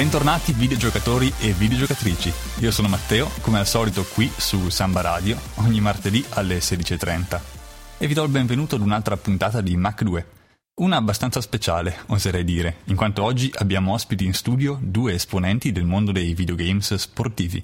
Bentornati videogiocatori e videogiocatrici. Io sono Matteo, come al solito qui su Samba Radio, ogni martedì alle 16.30. E vi do il benvenuto ad un'altra puntata di Mac 2. Una abbastanza speciale, oserei dire, in quanto oggi abbiamo ospiti in studio due esponenti del mondo dei videogames sportivi.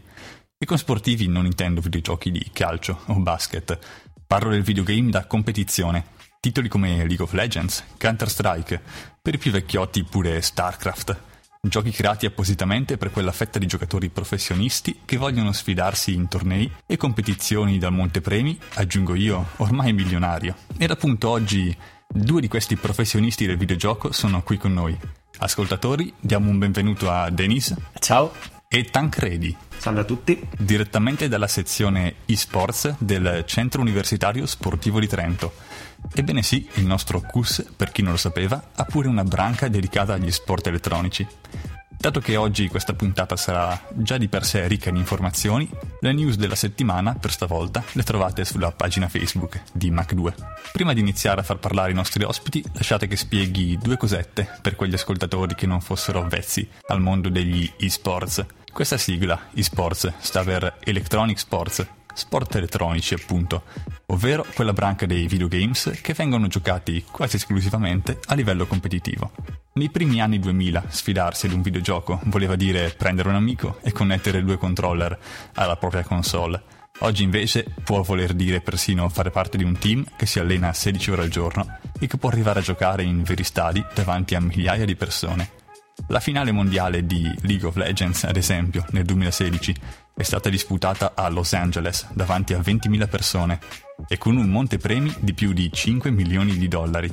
E con sportivi non intendo videogiochi di calcio o basket. Parlo del videogame da competizione, titoli come League of Legends, Counter-Strike, per i più vecchiotti pure StarCraft giochi creati appositamente per quella fetta di giocatori professionisti che vogliono sfidarsi in tornei e competizioni dal montepremi, aggiungo io, ormai milionario. Ed appunto oggi due di questi professionisti del videogioco sono qui con noi. Ascoltatori, diamo un benvenuto a Denis. Ciao. E Tancredi. Salve a tutti. Direttamente dalla sezione eSports del Centro Universitario Sportivo di Trento. Ebbene sì, il nostro CUS, per chi non lo sapeva, ha pure una branca dedicata agli sport elettronici. Dato che oggi questa puntata sarà già di per sé ricca di informazioni, le news della settimana, per stavolta, le trovate sulla pagina Facebook di Mac2. Prima di iniziare a far parlare i nostri ospiti, lasciate che spieghi due cosette per quegli ascoltatori che non fossero avvezzi al mondo degli eSports. Questa sigla, eSports, sta per Electronic Sports, sport elettronici appunto, ovvero quella branca dei videogames che vengono giocati quasi esclusivamente a livello competitivo. Nei primi anni 2000 sfidarsi ad un videogioco voleva dire prendere un amico e connettere due controller alla propria console. Oggi invece può voler dire persino fare parte di un team che si allena 16 ore al giorno e che può arrivare a giocare in veri stadi davanti a migliaia di persone. La finale mondiale di League of Legends, ad esempio, nel 2016, è stata disputata a Los Angeles davanti a 20.000 persone e con un montepremi di più di 5 milioni di dollari.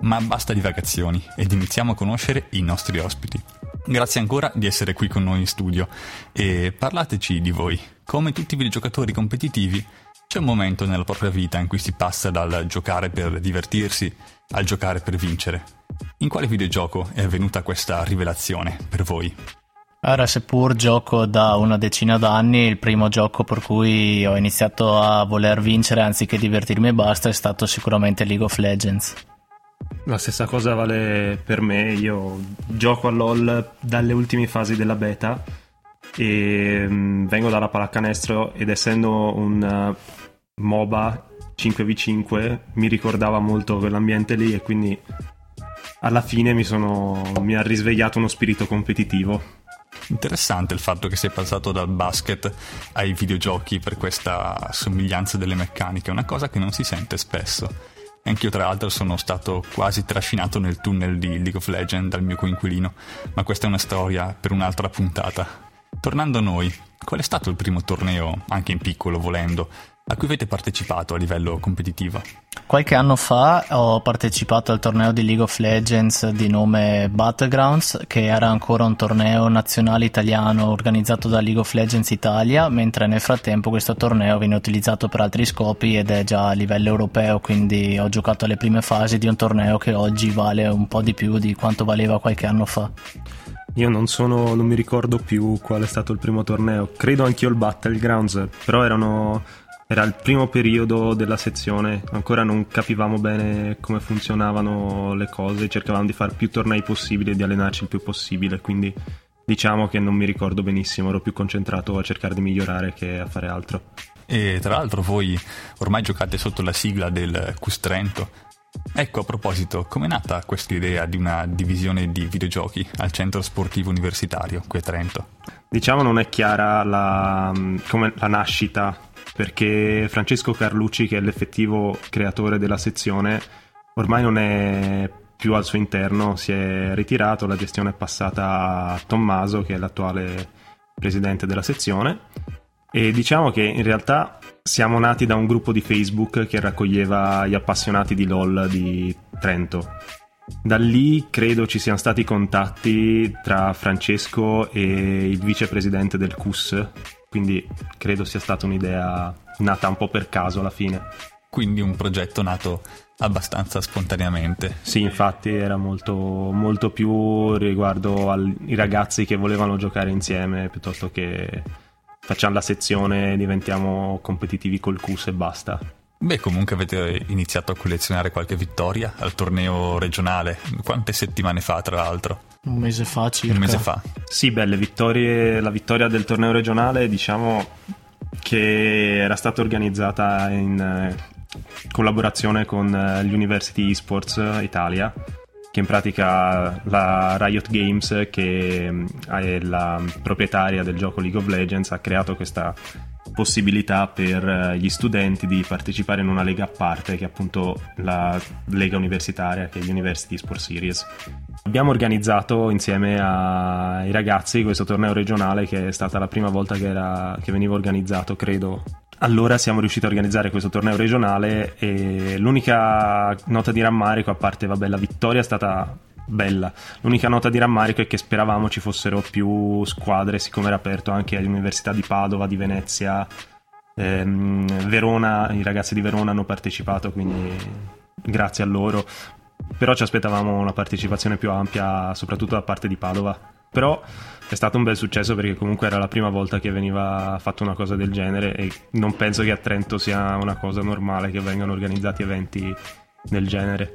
Ma basta divagazioni ed iniziamo a conoscere i nostri ospiti. Grazie ancora di essere qui con noi in studio e parlateci di voi. Come tutti i videogiocatori competitivi, c'è un momento nella propria vita in cui si passa dal giocare per divertirsi al giocare per vincere. In quale videogioco è avvenuta questa rivelazione per voi? Ora, seppur gioco da una decina d'anni, il primo gioco per cui ho iniziato a voler vincere anziché divertirmi e basta è stato sicuramente League of Legends. La stessa cosa vale per me, io gioco a LoL dalle ultime fasi della beta e mm, vengo dalla pallacanestro ed essendo un uh, MOBA 5v5 mi ricordava molto quell'ambiente lì e quindi alla fine mi, sono, mi ha risvegliato uno spirito competitivo. Interessante il fatto che sia passato dal basket ai videogiochi per questa somiglianza delle meccaniche, una cosa che non si sente spesso. Anch'io tra l'altro sono stato quasi trascinato nel tunnel di League of Legends dal mio coinquilino, ma questa è una storia per un'altra puntata. Tornando a noi, qual è stato il primo torneo, anche in piccolo volendo, a cui avete partecipato a livello competitivo? Qualche anno fa ho partecipato al torneo di League of Legends di nome Battlegrounds, che era ancora un torneo nazionale italiano organizzato da League of Legends Italia, mentre nel frattempo questo torneo viene utilizzato per altri scopi ed è già a livello europeo, quindi ho giocato alle prime fasi di un torneo che oggi vale un po' di più di quanto valeva qualche anno fa. Io non sono, non mi ricordo più qual è stato il primo torneo, credo anch'io il Battlegrounds, però erano era il primo periodo della sezione, ancora non capivamo bene come funzionavano le cose, cercavamo di fare più tornei possibili e di allenarci il più possibile, quindi diciamo che non mi ricordo benissimo, ero più concentrato a cercare di migliorare che a fare altro. E tra l'altro voi ormai giocate sotto la sigla del Cus Trento. Ecco, a proposito, com'è nata questa idea di una divisione di videogiochi al centro sportivo universitario qui a Trento? Diciamo non è chiara la, come la nascita perché Francesco Carlucci, che è l'effettivo creatore della sezione, ormai non è più al suo interno, si è ritirato, la gestione è passata a Tommaso, che è l'attuale presidente della sezione. E diciamo che in realtà siamo nati da un gruppo di Facebook che raccoglieva gli appassionati di LOL di Trento. Da lì credo ci siano stati contatti tra Francesco e il vicepresidente del CUS, quindi credo sia stata un'idea nata un po' per caso alla fine. Quindi un progetto nato abbastanza spontaneamente. Sì, infatti era molto, molto più riguardo ai ragazzi che volevano giocare insieme piuttosto che facciamo la sezione, diventiamo competitivi col CUS e basta. Beh, comunque avete iniziato a collezionare qualche vittoria al torneo regionale. Quante settimane fa, tra l'altro? Un mese fa circa. Un mese fa. Sì, belle vittorie. La vittoria del torneo regionale, diciamo che era stata organizzata in eh, collaborazione con eh, l'University Esports Italia, che in pratica la Riot Games, che mm, è la proprietaria del gioco League of Legends, ha creato questa possibilità per eh, gli studenti di partecipare in una lega a parte che è appunto la lega universitaria che è l'University Sport Series. Abbiamo organizzato insieme ai ragazzi questo torneo regionale che è stata la prima volta che, era, che veniva organizzato, credo. Allora siamo riusciti a organizzare questo torneo regionale e l'unica nota di rammarico, a parte vabbè, la vittoria è stata bella. L'unica nota di rammarico è che speravamo ci fossero più squadre, siccome era aperto anche alle università di Padova, di Venezia, ehm, Verona, i ragazzi di Verona hanno partecipato, quindi grazie a loro. Però ci aspettavamo una partecipazione più ampia, soprattutto da parte di Padova. Però è stato un bel successo perché comunque era la prima volta che veniva fatta una cosa del genere e non penso che a Trento sia una cosa normale che vengano organizzati eventi del genere.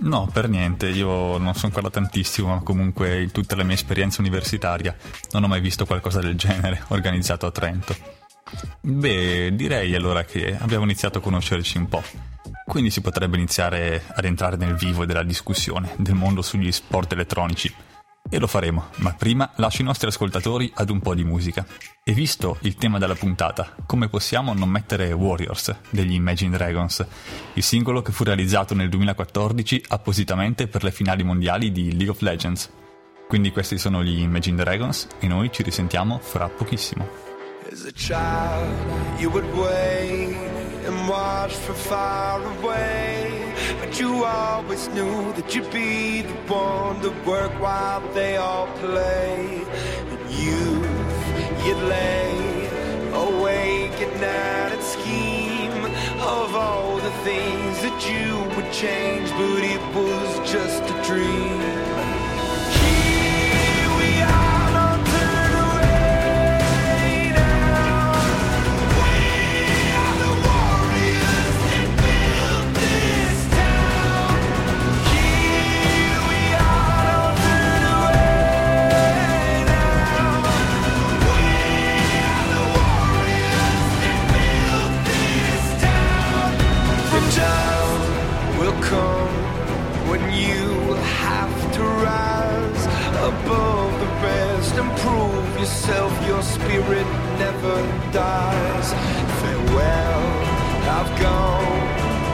No, per niente, io non sono ancora tantissimo, ma comunque in tutta la mia esperienza universitaria non ho mai visto qualcosa del genere organizzato a Trento. Beh, direi allora che abbiamo iniziato a conoscerci un po', quindi si potrebbe iniziare ad entrare nel vivo della discussione del mondo sugli sport elettronici. E lo faremo, ma prima lascio i nostri ascoltatori ad un po' di musica. E visto il tema della puntata, come possiamo non mettere Warriors degli Imagine Dragons, il singolo che fu realizzato nel 2014 appositamente per le finali mondiali di League of Legends. Quindi questi sono gli Imagine Dragons e noi ci risentiamo fra pochissimo. As a child, you would wait and watch from far away. But you always knew that you'd be the one to work while they all play. And you, you'd lay awake at night and scheme of all the things that you would change, but it was just a dream. yourself, your spirit never dies. Farewell, I've gone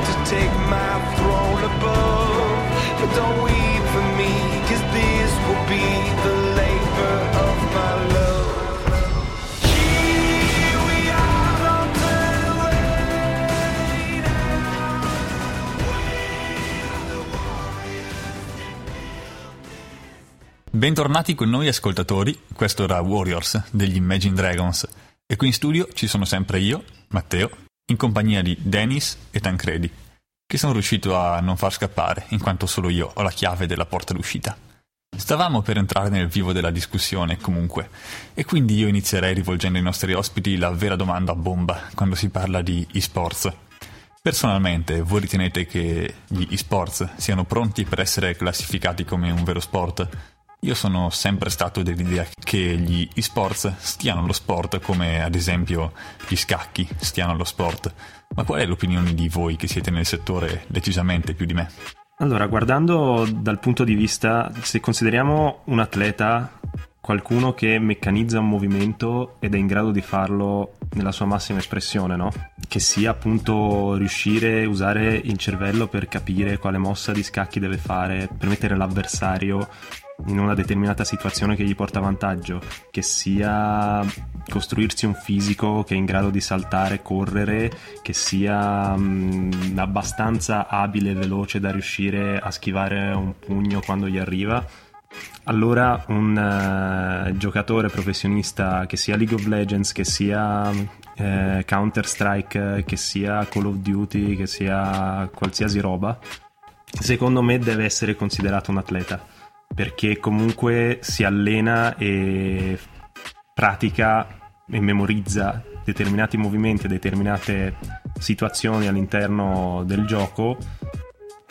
to take my throne above. But don't weep for me, cause this will be the labor of my life. Bentornati con noi ascoltatori, questo era Warriors degli Imagine Dragons e qui in studio ci sono sempre io, Matteo, in compagnia di Dennis e Tancredi, che sono riuscito a non far scappare in quanto solo io ho la chiave della porta d'uscita. Stavamo per entrare nel vivo della discussione comunque e quindi io inizierei rivolgendo ai nostri ospiti la vera domanda a bomba quando si parla di esports. Personalmente, voi ritenete che gli esports siano pronti per essere classificati come un vero sport? Io sono sempre stato dell'idea che gli esports stiano allo sport come ad esempio gli scacchi stiano allo sport, ma qual è l'opinione di voi che siete nel settore decisamente più di me? Allora, guardando dal punto di vista, se consideriamo un atleta qualcuno che meccanizza un movimento ed è in grado di farlo nella sua massima espressione, no? Che sia appunto riuscire a usare il cervello per capire quale mossa di scacchi deve fare, per mettere l'avversario in una determinata situazione che gli porta vantaggio, che sia costruirsi un fisico che è in grado di saltare, correre, che sia mh, mm, abbastanza abile e veloce da riuscire a schivare un pugno quando gli arriva. Allora un uh, giocatore professionista che sia League of Legends, che sia uh, Counter Strike, che sia Call of Duty, che sia qualsiasi roba, secondo me deve essere considerato un atleta perché comunque si allena e pratica e memorizza determinati movimenti e determinate situazioni all'interno del gioco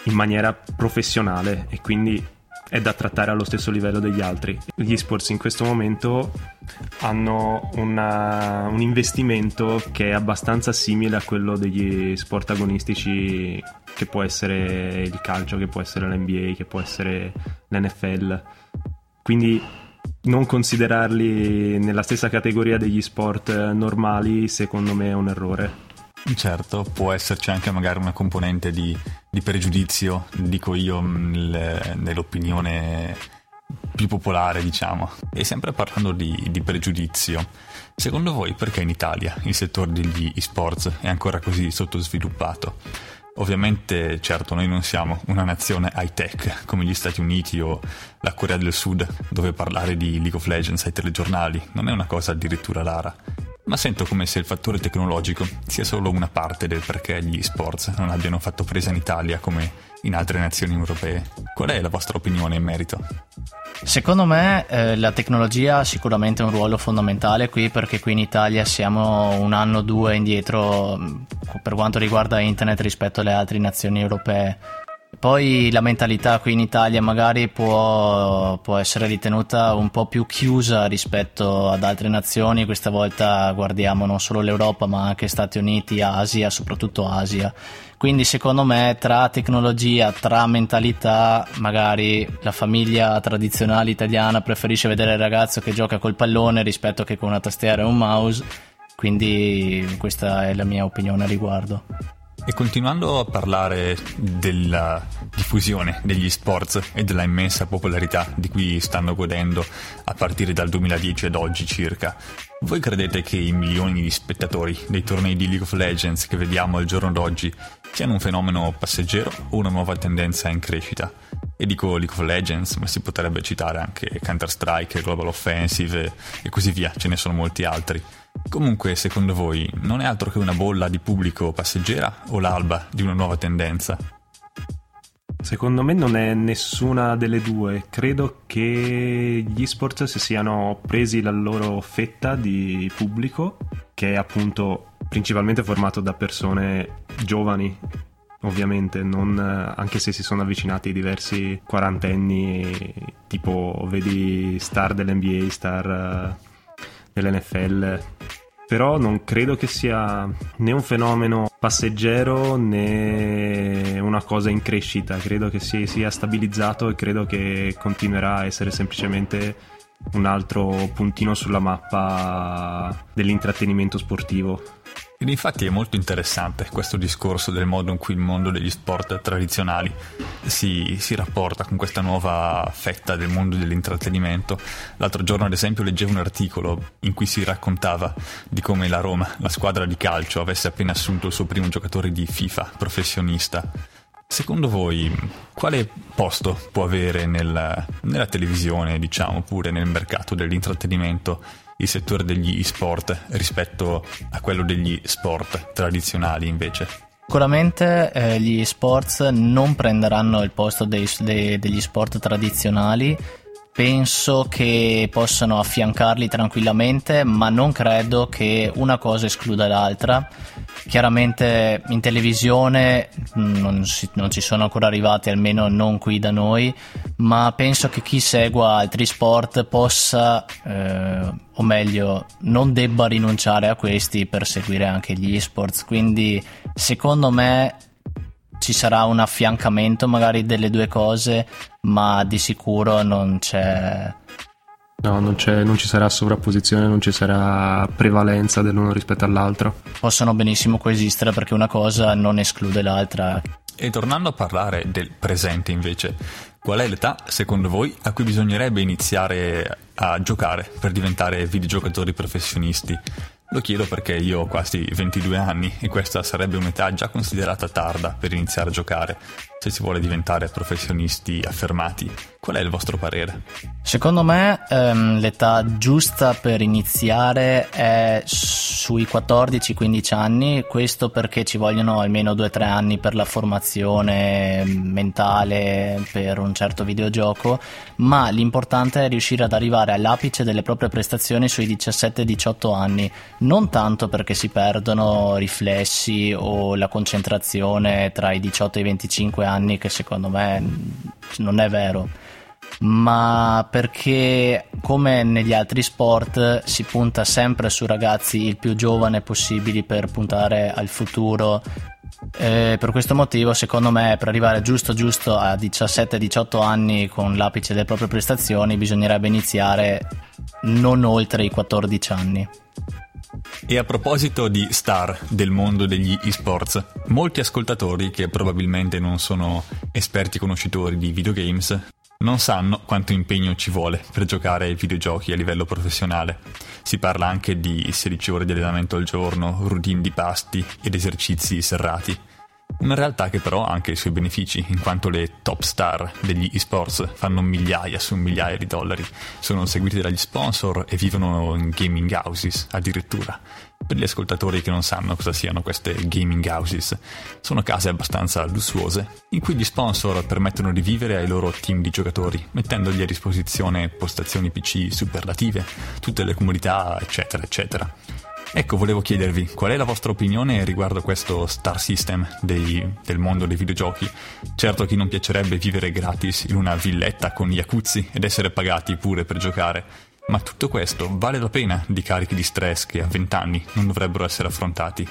in maniera professionale e quindi è da trattare allo stesso livello degli altri. Gli esports in questo momento hanno una, un investimento che è abbastanza simile a quello degli sport agonistici che può essere il calcio, che può essere l'NBA, che può essere l'NFL. Quindi non considerarli nella stessa categoria degli sport normali secondo me è un errore. Certo, può esserci anche magari una componente di, di pregiudizio, dico io, nel, nell'opinione più popolare, diciamo. E sempre parlando di, di, pregiudizio, secondo voi perché in Italia il settore degli esports è ancora così sottosviluppato? Ovviamente, certo, noi non siamo una nazione high tech come gli Stati Uniti o la Corea del Sud, dove parlare di League of Legends ai telegiornali non è una cosa addirittura rara. Ma sento come se il fattore tecnologico sia solo una parte del perché gli sports non abbiano fatto presa in Italia come in altre nazioni europee. Qual è la vostra opinione in merito? Secondo me eh, la tecnologia ha sicuramente un ruolo fondamentale qui perché qui in Italia siamo un anno o due indietro mm, per quanto riguarda internet rispetto alle altre nazioni europee. Poi la mentalità qui in Italia magari può, può, essere ritenuta un po' più chiusa rispetto ad altre nazioni, questa volta guardiamo non solo l'Europa ma anche Stati Uniti, Asia, soprattutto Asia. Quindi secondo me tra tecnologia, tra mentalità, magari la famiglia tradizionale italiana preferisce vedere il ragazzo che gioca col pallone rispetto che con una tastiera e un mouse, quindi questa è la mia opinione a riguardo. E continuando a parlare della diffusione degli sports e della immensa popolarità di cui stanno godendo a partire dal 2010 ad oggi circa, voi credete che i milioni di spettatori dei tornei di League of Legends che vediamo al giorno d'oggi siano un fenomeno passeggero o una nuova tendenza in crescita? E dico League of Legends, ma si potrebbe citare anche Counter-Strike, Global Offensive e così via, ce ne sono molti altri. Comunque, secondo voi, non è altro che una bolla di pubblico passeggera o l'alba di una nuova tendenza? Secondo me non è nessuna delle due. Credo che gli sports si siano presi la loro fetta di pubblico, che è appunto principalmente formato da persone giovani, ovviamente, non, anche se si sono avvicinati diversi quarantenni, tipo vedi star dell'NBA, star eh, dell'NFL però non credo che sia né un fenomeno passeggero né una cosa in crescita, credo che si sia stabilizzato e credo che continuerà a essere semplicemente un altro puntino sulla mappa dell'intrattenimento sportivo. Ed infatti è molto interessante questo discorso del modo in cui il mondo degli sport tradizionali si, si, rapporta con questa nuova fetta del mondo dell'intrattenimento. L'altro giorno, ad esempio, leggevo un articolo in cui si raccontava di come la Roma, la squadra di calcio, avesse appena assunto il suo primo giocatore di FIFA professionista. Secondo voi, quale posto può avere nel, nella televisione, diciamo, pure nel mercato dell'intrattenimento? Il settore degli e-sport rispetto a quello degli sport tradizionali invece? Sicuramente eh, gli sports non prenderanno il posto dei, dei, degli sport tradizionali, penso che possano affiancarli tranquillamente, ma non credo che una cosa escluda l'altra Chiaramente in televisione non, si, non, ci sono ancora arrivati, almeno non qui da noi, ma penso che chi segua altri sport possa, eh, o meglio, non debba rinunciare a questi per seguire anche gli esports. Quindi secondo me ci sarà un affiancamento magari delle due cose, ma di sicuro non c'è No, non, non, ci sarà sovrapposizione, non ci sarà prevalenza dell'uno rispetto all'altro. Possono benissimo coesistere perché una cosa non esclude l'altra. E tornando a parlare del presente invece, qual è l'età, secondo voi, a cui bisognerebbe iniziare a giocare per diventare videogiocatori professionisti? Lo chiedo perché io ho quasi 22 anni e questa sarebbe un'età già considerata tarda per iniziare a giocare. Se si vuole diventare professionisti affermati. Qual è il vostro parere? Secondo me ehm, l'età giusta per iniziare è sui 14-15 anni, questo perché ci vogliono almeno 2-3 anni per la formazione mentale per un certo videogioco, ma l'importante è riuscire ad arrivare all'apice delle proprie prestazioni sui 17-18 anni, non tanto perché si perdono riflessi o la concentrazione tra i 18 e i 25 anni, che secondo me non è vero ma perché come negli altri sport si punta sempre su ragazzi il più giovane possibili per puntare al futuro. E per questo motivo, secondo me, per arrivare giusto giusto a 17-18 anni con l'apice delle proprie prestazioni, bisognerebbe iniziare non oltre i 14 anni. E a proposito di star del mondo degli esports, molti ascoltatori che probabilmente non sono esperti conoscitori di videogames non sanno quanto impegno ci vuole per giocare ai videogiochi a livello professionale. Si parla anche di 16 ore di allenamento al giorno, routine di pasti ed esercizi serrati. Una realtà che però ha anche i suoi benefici, in quanto le top star degli esports fanno migliaia su migliaia di dollari, sono seguiti dagli sponsor e vivono in gaming houses addirittura. Per gli ascoltatori che non sanno cosa siano queste gaming houses, sono case abbastanza lussuose in cui gli sponsor permettono di vivere ai loro team di giocatori, mettendogli a disposizione postazioni PC superlative, tutte le comunità, eccetera, eccetera. Ecco, volevo chiedervi qual è la vostra opinione riguardo questo star system dei, del mondo dei videogiochi. Certo chi non piacerebbe vivere gratis in una villetta con jacuzzi ed essere pagati pure per giocare, ma tutto questo vale la pena di carichi di stress che a 20 anni non dovrebbero essere affrontati?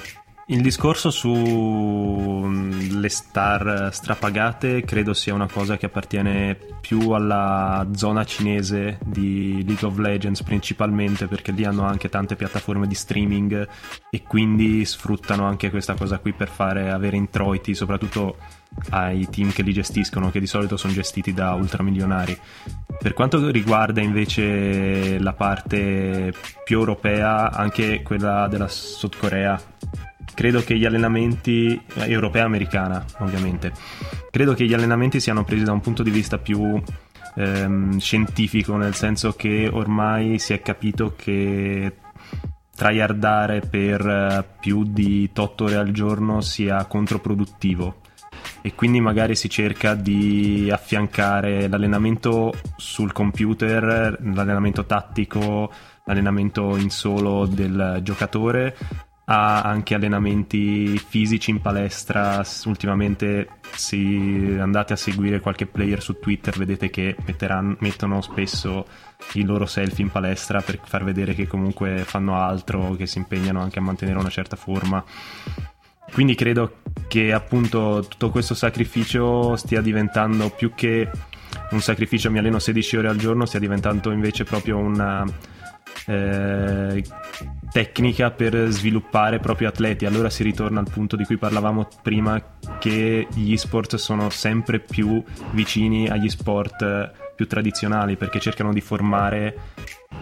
Il discorso sulle star strapagate credo sia una cosa che appartiene più alla zona cinese di League of Legends principalmente perché lì hanno anche tante piattaforme di streaming e quindi sfruttano anche questa cosa qui per fare avere introiti soprattutto ai team che li gestiscono che di solito sono gestiti da ultramilionari. Per quanto riguarda invece la parte più europea, anche quella della Sud Corea credo che gli allenamenti europea americana ovviamente. Credo che gli allenamenti siano presi da un punto di vista più ehm, scientifico nel senso che ormai si è capito che tryhardare per eh, più di 8 ore al giorno sia controproduttivo. E quindi magari si cerca di affiancare l'allenamento sul computer, l'allenamento tattico, l'allenamento in solo del giocatore ha anche allenamenti fisici in palestra. Ultimamente, se andate a seguire qualche player su Twitter, vedete che mettono spesso i loro selfie in palestra per far vedere che comunque fanno altro, che si impegnano anche a mantenere una certa forma. Quindi credo che appunto tutto questo sacrificio stia diventando più che un sacrificio mi alleno 16 ore al giorno, stia diventando invece proprio una eh, tecnica per sviluppare proprio atleti. Allora si ritorna al punto di cui parlavamo prima, che gli sport sono sempre più vicini agli sport più tradizionali perché cercano di formare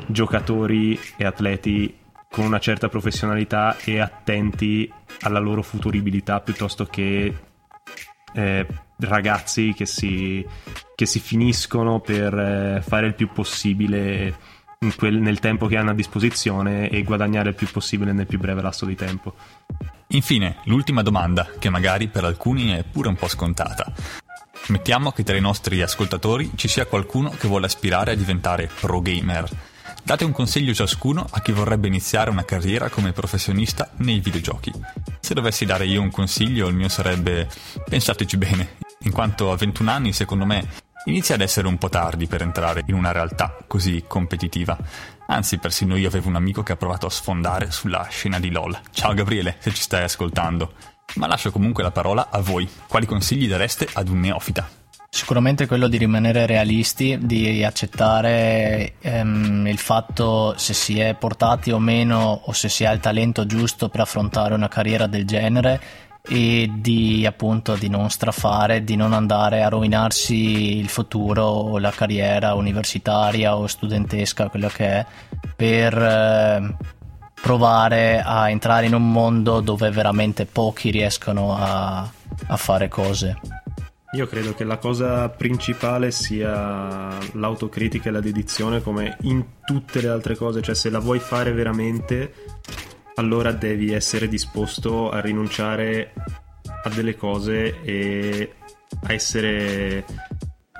giocatori e atleti con una certa professionalità e attenti alla loro futuribilità piuttosto che eh, ragazzi che si, che si, finiscono per eh, fare il più possibile quel, nel tempo che hanno a disposizione e guadagnare il più possibile nel più breve lasso di tempo. Infine, l'ultima domanda, che magari per alcuni è pure un po' scontata. Mettiamo che tra i nostri ascoltatori ci sia qualcuno che vuole aspirare a diventare pro gamer. Date un consiglio ciascuno a chi vorrebbe iniziare una carriera come professionista nei videogiochi. Se dovessi dare io un consiglio, il mio sarebbe pensateci bene, in quanto a 21 anni, secondo me, Inizia ad essere un po' tardi per entrare in una realtà così competitiva. Anzi, persino io avevo un amico che ha provato a sfondare sulla scena di LOL. Ciao Gabriele, se ci stai ascoltando. Ma lascio comunque la parola a voi. Quali consigli dareste ad un neofita? Sicuramente quello di rimanere realisti, di accettare ehm, il fatto se si è portati o meno o se si ha il talento giusto per affrontare una carriera del genere e di appunto di non strafare, di non andare a rovinarsi il futuro o la carriera universitaria o studentesca, quello che è, per eh, provare a entrare in un mondo dove veramente pochi riescono a, a fare cose. Io credo che la cosa principale sia l'autocritica e la dedizione come in tutte le altre cose, cioè se la vuoi fare veramente allora devi essere disposto a rinunciare a delle cose e a essere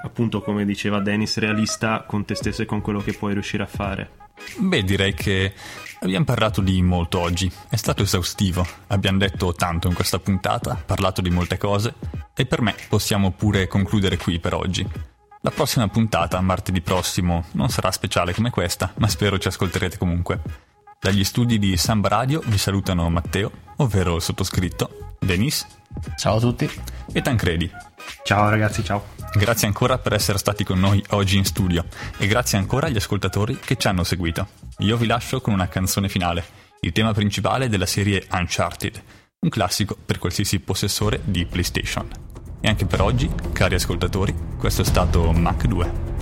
appunto come diceva Dennis realista con te stesso e con quello che puoi riuscire a fare. Beh, direi che abbiamo parlato di molto oggi, è stato esaustivo, abbiamo detto tanto in questa puntata, parlato di molte cose e per me possiamo pure concludere qui per oggi. La prossima puntata, martedì prossimo, non sarà speciale come questa, ma spero ci ascolterete comunque. Dagli studi di Samba Radio vi salutano Matteo, ovvero il sottoscritto, Denis. Ciao a tutti. E Tancredi. Ciao ragazzi, ciao. Grazie ancora per essere stati con noi oggi in studio e grazie ancora agli ascoltatori che ci hanno seguito. Io vi lascio con una canzone finale, il tema principale della serie Uncharted, un classico per qualsiasi possessore di PlayStation. E anche per oggi, cari ascoltatori, questo è stato Mac 2.